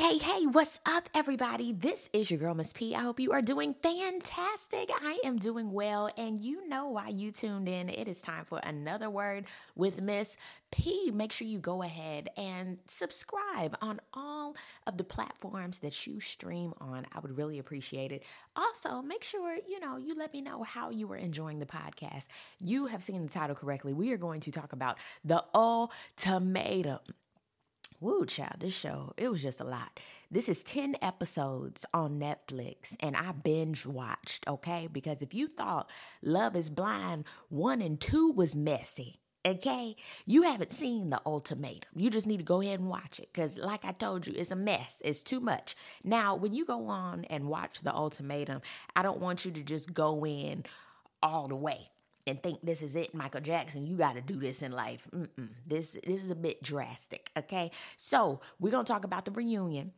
hey, hey, what's up, everybody? This is your girl, Miss P. I hope you are doing fantastic. I am doing well, and you know why you tuned in. It is time for another word with Miss P. Make sure you go ahead and subscribe on all of the platforms that you stream on. I would really appreciate it. Also, make sure, you know, you let me know how you are enjoying the podcast. You have seen the title correctly. We are going to talk about the ultimatum. Woo, child, this show, it was just a lot. This is 10 episodes on Netflix, and I binge watched, okay? Because if you thought Love is Blind 1 and 2 was messy, okay? You haven't seen The Ultimatum. You just need to go ahead and watch it because, like I told you, it's a mess. It's too much. Now, when you go on and watch The Ultimatum, I don't want you to just go in all the way and think this is it, Michael Jackson. You got to do this in life. Mm-mm. This this is a bit drastic. Okay, so we're gonna talk about the reunion.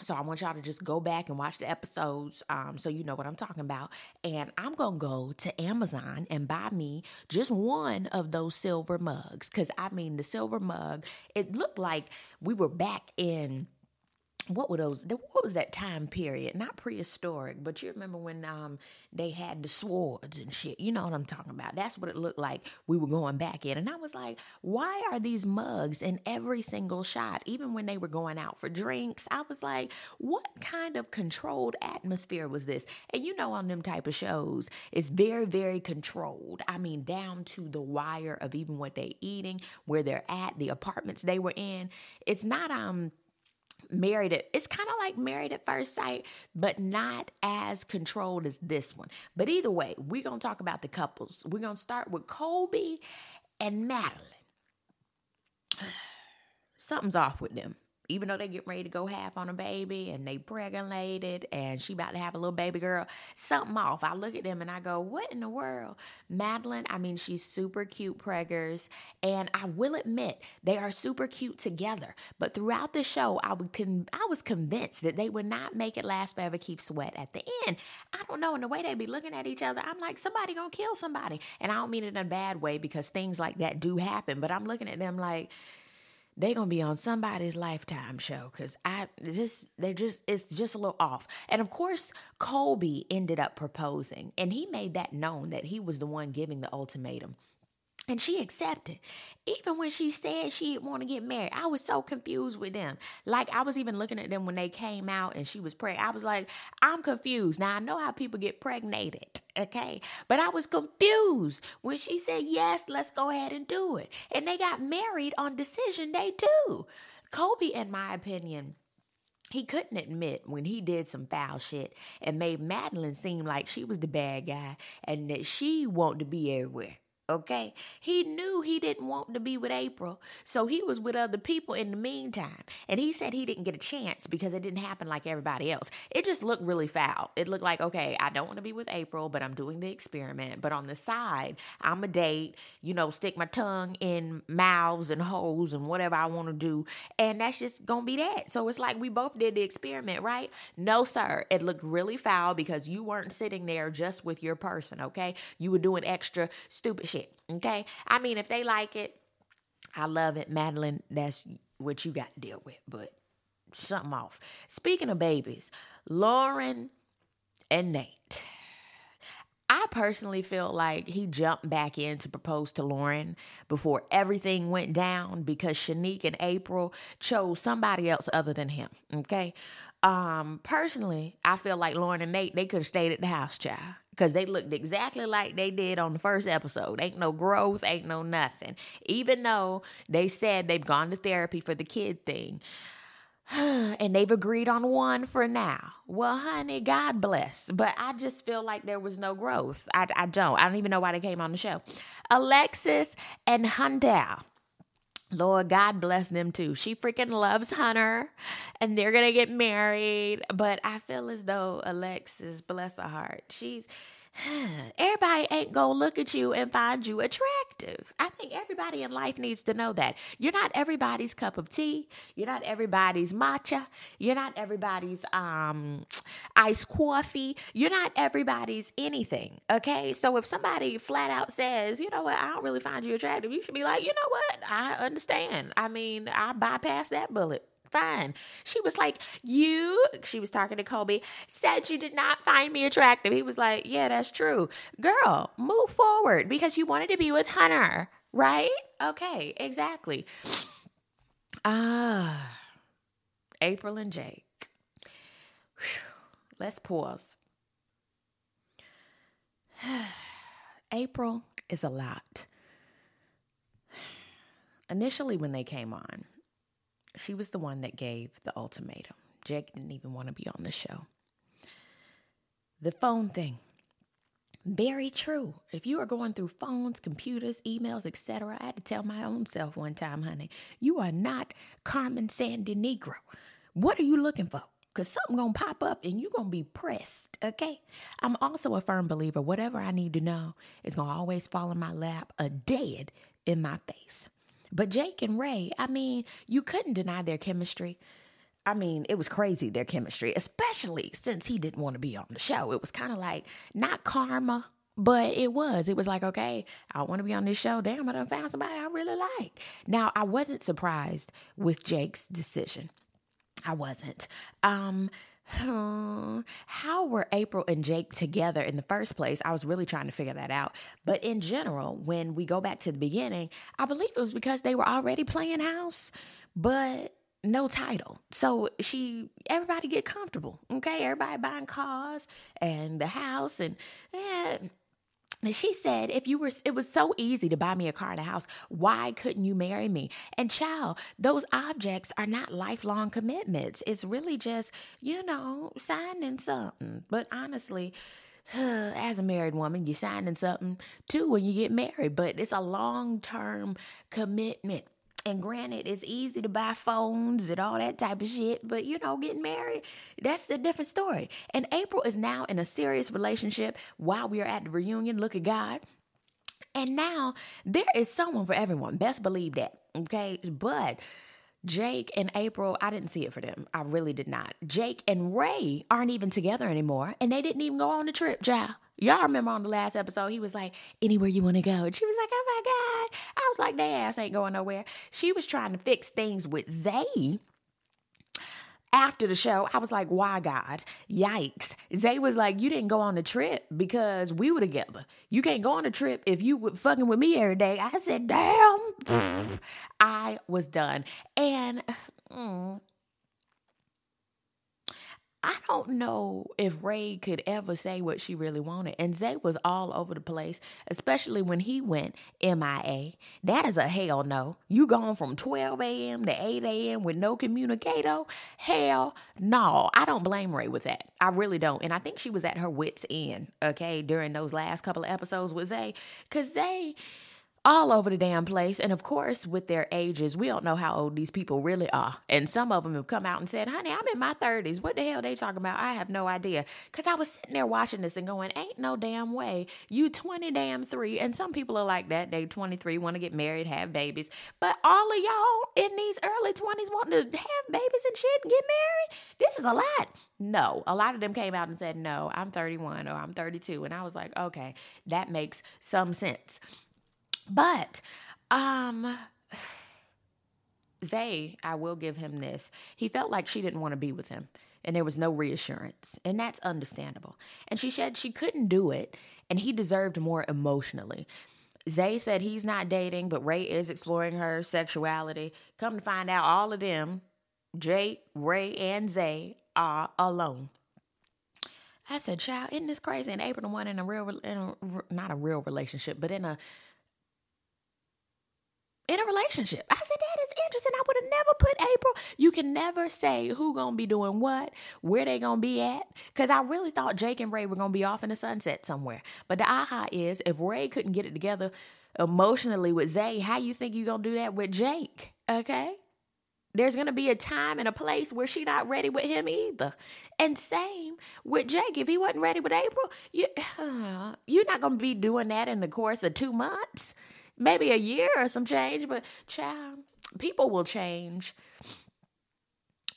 So I want y'all to just go back and watch the episodes um, so you know what I'm talking about. And I'm to go to Amazon and buy me just one of those silver mugs. Because, I mean, the silver mug, it looked like we were back in what were those what was that time period? Not prehistoric but you remember when um they had the swords and shit. You know what i'm talking about. That's what it looked like we were going back in. And i was like why are these mugs in every single shot? Even when they were going out for drinks i was like what kind of controlled atmosphere was this? And you know on them type of shows it's very very controlled. I mean down to the wire of even what they're eating where they're at the apartments they were in. It's not um married it's kind of like married at first sight but not as controlled as this one. But either way we're gonna talk about the couples. We're gonna start with colby and madeline. Something's off with them even though they get ready to go half on a baby and they pregnated and she about to have a little baby girl, something off. I look at them and I go, what in the world? Madeline, I mean, she's super cute preggers. And I will admit, they are super cute together. But throughout the show, I would con- I was convinced that they would not make it last forever, keep sweat at the end. I don't know. And the way they be looking at each other, I'm like, somebody gonna kill somebody. And I don't mean it in a bad way because things like that do happen. But I'm looking at them like, they gonna be on somebody's lifetime show because I just they just it's just a little off. And of course, Colby ended up proposing, and he made that known that he was the one giving the ultimatum. And she accepted. Even when she said she want to get married, I was so confused with them. Like, I was even looking at them when they came out and she was pregnant. I was like, I'm confused. Now, I know how people get pregnated, okay? But I was confused when she said, Yes, let's go ahead and do it. And they got married on decision day, too. Kobe, in my opinion, he couldn't admit when he did some foul shit and made Madeline seem like she was the bad guy and that she wanted to be everywhere. Okay. He knew he didn't want to be with April. So he was with other people in the meantime. And he said he didn't get a chance because it didn't happen like everybody else. It just looked really foul. It looked like, okay, I don't want to be with April, but I'm doing the experiment. But on the side, I'm a date, you know, stick my tongue in mouths and holes and whatever I want to do. And that's just going to be that. So it's like we both did the experiment, right? No, sir. It looked really foul because you weren't sitting there just with your person, okay? You were doing extra stupid shit. Okay. I mean, if they like it, I love it. Madeline, that's what you got to deal with. But something off. Speaking of babies, Lauren and Nate. I personally feel like he jumped back in to propose to Lauren before everything went down because Shanique and April chose somebody else other than him. Okay. Um, personally, I feel like Lauren and Nate, they could have stayed at the house, child because they looked exactly like they did on the first episode. Ain't no growth, ain't no nothing. Even though they said they've gone to therapy for the kid thing. and they've agreed on one for now. Well, honey, God bless. But I just feel like there was no growth. I, I don't. I don't even know why they came on the show. Alexis and Hunter. Lord, God bless them too. She freaking loves Hunter and they're going to get married. But I feel as though Alexis, bless her heart, she's everybody ain't gonna look at you and find you attractive. I think everybody in life needs to know that. You're not everybody's cup of tea. You're not everybody's matcha. You're not everybody's um iced coffee. You're not everybody's anything. Okay. So if somebody flat out says, you know what, I don't really find you attractive, you should be like, you know what, I understand. I mean, I bypass that bullet fine. She was like, You, she was talking to Kobe, said you did not find me attractive. He was like, Yeah, that's true. Girl, move forward because you wanted to be with Hunter, right? Okay, exactly. Ah, April and Jake. Whew. Let's pause. April is a lot. Initially, when they came on, she was the one that gave the ultimatum. Jake didn't even want to be on the show. The phone thing. Very true. If you are going through phones, computers, emails, etc., I had to tell my own self one time, honey, you are not Carmen Sandiego. What are you looking for? Cause something gonna pop up and you're gonna be pressed, okay? I'm also a firm believer, whatever I need to know is gonna always fall in my lap, a dead in my face. But Jake and Ray, I mean, you couldn't deny their chemistry. I mean, it was crazy, their chemistry, especially since he didn't want to be on the show. It was kind of like not karma, but it was. It was like, okay, I want to be on this show. Damn, I done found somebody I really like. Now, I wasn't surprised with Jake's decision. I wasn't. Um, how were April and Jake together in the first place? I was really trying to figure that out. But in general, when we go back to the beginning, I believe it was because they were already playing house, but no title. So she, everybody get comfortable. Okay. Everybody buying cars and the house and, yeah and she said, if you were, it was so easy to buy me a car and a house. Why couldn't you marry me? And child, those objects are not lifelong commitments. It's really just, you know, signing something. But honestly, as a married woman, you're signing something too when you get married, but it's a long term commitment. And granted, it's easy to buy phones and all that type of shit, but you know, getting married, that's a different story. And April is now in a serious relationship while we are at the reunion. Look at God. And now there is someone for everyone. Best believe that. Okay. But Jake and April, I didn't see it for them. I really did not. Jake and Ray aren't even together anymore, and they didn't even go on the trip, child. Y'all remember on the last episode, he was like, anywhere you want to go. And she was like, oh my God. Like, their ass ain't going nowhere. She was trying to fix things with Zay after the show, I was like, why God? Yikes. Zay was like, you didn't go on the trip because we were together. You can't go on a trip if you were fucking with me every day. I said, damn. I was done. And mm, I don't know if Ray could ever say what she really wanted. And Zay was all over the place, especially when he went MIA. That is a hell no. You gone from 12 a.m. to 8 a.m. with no communicator? Hell no. I don't blame Ray with that. I really don't. And I think she was at her wits' end, okay, during those last couple of episodes with Zay. Because Zay all over the damn place. And of course, with their ages, we don't know how old these people really are. And some of them have come out and said, honey, I'm in my 30s. What the hell they talking about? I have no idea. Because I was sitting there watching this and going, ain't no damn way. You 20 damn three. And some people are like that. They 23, want to get married, have babies. But all of y'all in these early 20s wanting to have babies and shit and get married? This is a lot. No, a lot of them came out and said, no, I'm 31 or I'm 32. And I was like, okay, that makes some sense. But um Zay, I will give him this. He felt like she didn't want to be with him and there was no reassurance. And that's understandable. And she said she couldn't do it and he deserved more emotionally. Zay said he's not dating, but Ray is exploring her sexuality. Come to find out, all of them, Jake, Ray, and Zay, are alone. I said, "Child, isn't this crazy?" And April, the one in a real, in a, not a real relationship, but in a in a relationship. I said that is interesting. I would have never put April. You can never say who gonna be doing what, where they gonna be at. Cause I really thought Jake and Ray were gonna be off in the sunset somewhere. But the aha is if Ray couldn't get it together emotionally with Zay, how you think you gonna do that with Jake? Okay. There's gonna be a time and a place where she not ready with him either. And same with Jake. If he wasn't ready with April, you, uh, you're not gonna be doing that in the course of two months maybe a year or some change, but child, people will change.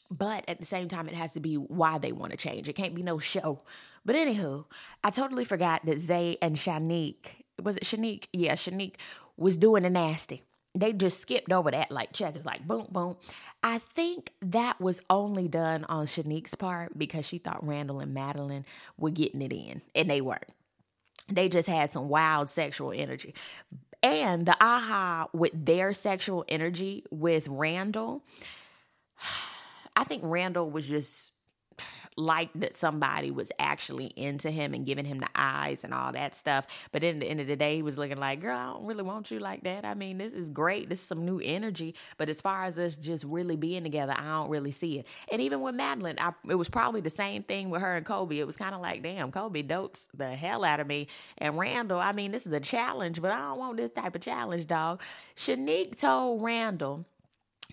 But at the same time, it has to be why they want to change. It can't be no show. But anywho, I totally forgot that Zay and Shanique, was it Shanique? Yeah, Shanique was doing the nasty. they just skipped over that like check is like boom boom i think that was only done on shanique's part because she thought randall and madeline were getting it in and they weren't they just had some wild sexual energy and the aha with their sexual energy with randall i think randall was just liked that somebody was actually into him and giving him the eyes and all that stuff. But in the end of the day, he was looking like, girl, I don't really want you like that. I mean, this is great. This is some new energy. But as far as us just really being together, I don't really see it. And even with Madeline, I, it was probably the same thing with her and Kobe. It was kind of like, damn, Kobe dotes the hell out of me. And Randall, I mean, this is a challenge, but I don't want this type of challenge, dog. Shanique told Randall,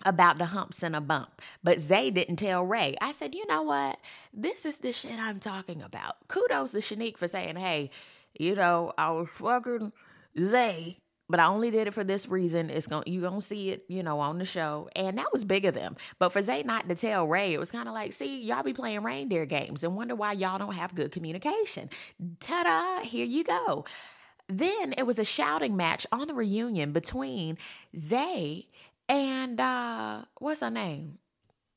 about the humps and a bump. But Zay didn't tell Ray. I said, you know what? This is the shit I'm talking about. Kudos to Shanique for saying, hey, you know, I was fucking Zay, but I only did it for this reason. It's gonna you gonna see it, you know, on the show. And that was big of them. But for Zay not to tell Ray, it was kind of like, see, y'all be playing reindeer games and wonder why y'all don't have good communication. Ta-da, here you go. Then it was a shouting match on the reunion between Zay and uh what's her name?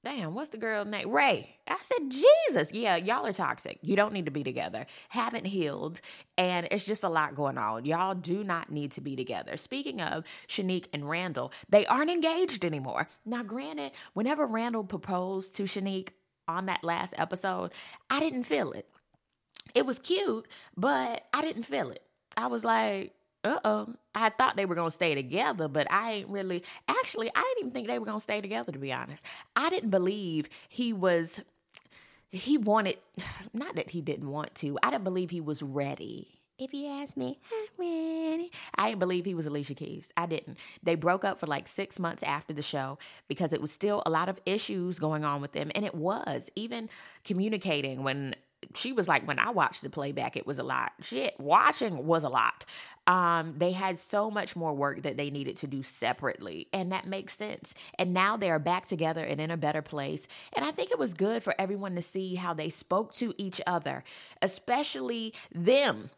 Damn, what's the girl name? Ray. I said, Jesus. Yeah, y'all are toxic. You don't need to be together. Haven't healed. And it's just a lot going on. Y'all do not need to be together. Speaking of Shanique and Randall, they aren't engaged anymore. Now, granted, whenever Randall proposed to Shanique on that last episode, I didn't feel it. It was cute, but I didn't feel it. I was like, uh oh. I thought they were gonna stay together, but I ain't really actually I didn't even think they were gonna stay together to be honest. I didn't believe he was he wanted not that he didn't want to, I didn't believe he was ready. If you ask me, I'm ready. I didn't believe he was Alicia Keys. I didn't. They broke up for like six months after the show because it was still a lot of issues going on with them. And it was even communicating when she was like, when I watched the playback, it was a lot. Shit, watching was a lot. Um, they had so much more work that they needed to do separately, and that makes sense. And now they are back together and in a better place. And I think it was good for everyone to see how they spoke to each other, especially them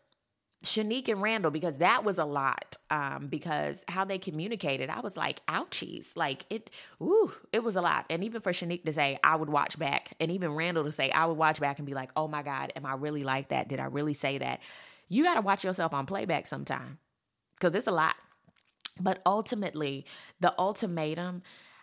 Shanique and Randall because that was a lot. Um, because how they communicated, I was like, ouchies. Like it, ooh, it was a lot. And even for Shanique to say, I would watch back, and even Randall to say, I would watch back and be like, oh my God, am I really like that? Did I really say that? You got to watch yourself on playback sometime because it's a lot. But ultimately, the ultimatum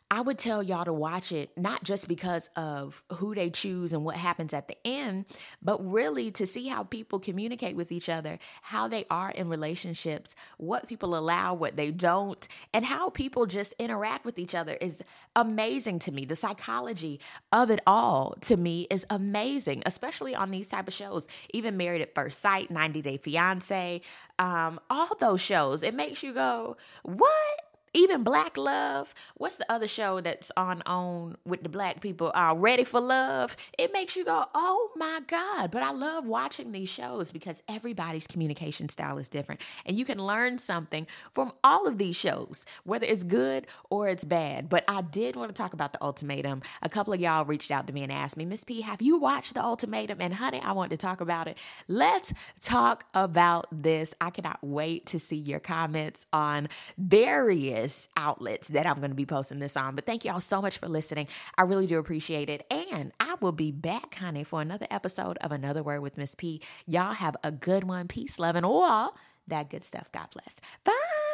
I would tell y'all to watch it, not just because of who they choose and what happens at the end, but really to see how people communicate with each other, how they are in relationships, what people allow, what they don't, and how people just interact with each other is amazing to me. The psychology of it all to me is amazing, especially on these type of shows. Even Married at First Sight, 90 Day Fiance, um, all those shows. It makes you go, what? Even Black Love. What's the other show that's on on with the black people? Uh, Ready for Love. It makes you go, oh my God. But I love watching these shows because everybody's communication style is different. And you can learn something from all of these shows, whether it's good or it's bad. But I did want to talk about the ultimatum. A couple of y'all reached out to me and asked me, Miss P, have you watched the ultimatum? And honey, I want to talk about it. Let's talk about this. I cannot wait to see your comments on various outlets that I'm going to be posting this on. But thank y'all so much for listening. I really do appreciate it. And I will be back, honey, for another episode of Another Word with Miss P. Y'all have a good one. Peace, love, and all that good stuff. God bless. Bye.